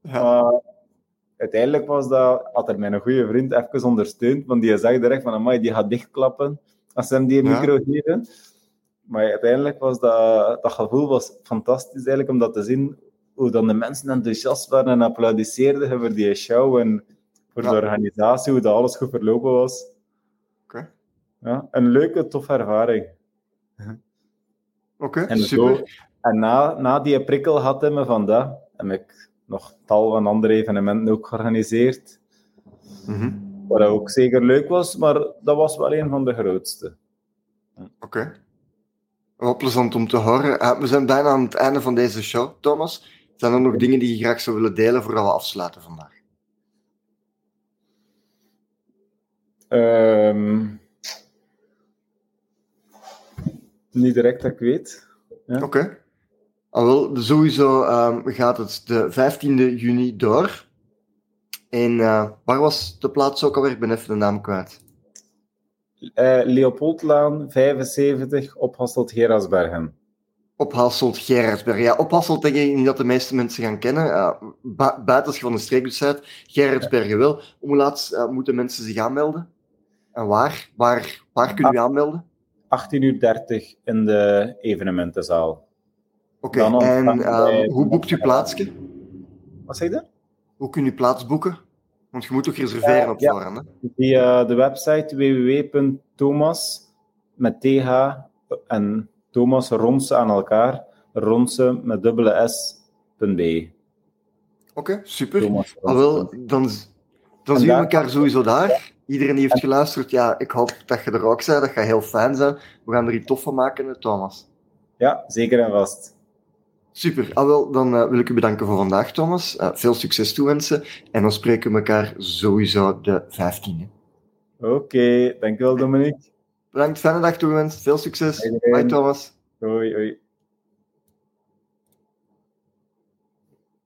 A: Ja.
B: Uh, uiteindelijk was dat, had er mijn goede vriend even ondersteund, want die zag direct van, amai, die gaat dichtklappen als ze hem die
A: Ja.
B: micro geven. Maar uiteindelijk was dat, dat gevoel was fantastisch eigenlijk, om dat te zien, hoe dan de mensen enthousiast waren en applaudisseerden voor die show en voor
A: Ja.
B: de organisatie, hoe dat alles goed verlopen was.
A: Oké.
B: Ja, een leuke, toffe ervaring.
A: Oké, super.
B: zo, en na, na die prikkel had hij me van dat, heb ik nog tal van andere evenementen ook georganiseerd.
A: Mhm.
B: Wat ook zeker leuk was, maar dat was wel een van de grootste.
A: Oké. Wel plezant om te horen. Eh, we zijn bijna aan het einde van deze show, Thomas. Zijn er nog dingen die je graag zou willen delen voordat we afsluiten vandaag?
B: Ehm, niet direct dat ik weet. Ja.
A: Oké. Wel, sowieso ehm, gaat het de 15e juni door. En eh, waar was de plaats ook alweer? Ik ben even de naam kwijt.
B: Eh, Leopoldlaan 75 op Hasselt Gerasbergen.
A: Op Hasselt. Ja, op Hasselt denk ik niet dat de meeste mensen gaan kennen. Uh, bu buiten als je van de streek bent, Gerardsbergen wel. Hoe laat moeten mensen zich aanmelden? En waar? Waar, waar kunnen we aanmelden?
B: 18.30 uur in de evenementenzaal.
A: Oké, en ehm, hoe boekt u plaatsje?
B: Wat zeg je?
A: Hoe kun je plaats boeken? Want je moet toch reserveren op
B: ja.
A: voorhand, hè?
B: Via de website www.thomas met th en Thomas Ronse aan elkaar, Ronse met dubbele s.be.
A: Oké, super. Ah, wel, dan, dan
B: En
A: zien we elkaar sowieso daar. Iedereen die heeft geluisterd, ja, ik hoop dat je er ook bent. Dat gaat heel fijn zijn. We gaan er iets tof van maken, hè, Thomas.
B: Ja, zeker en vast.
A: Super. Ah, wel, dan eh, wil ik u bedanken voor vandaag, Thomas. Eh, veel succes toewensen. En dan spreken we elkaar sowieso de 15e.
B: Oké, dankjewel Dominique.
A: Bedankt, fijne dag toegewenst. Veel succes.
B: Iedereen.
A: Bye, Thomas.
B: Hoi, hoi.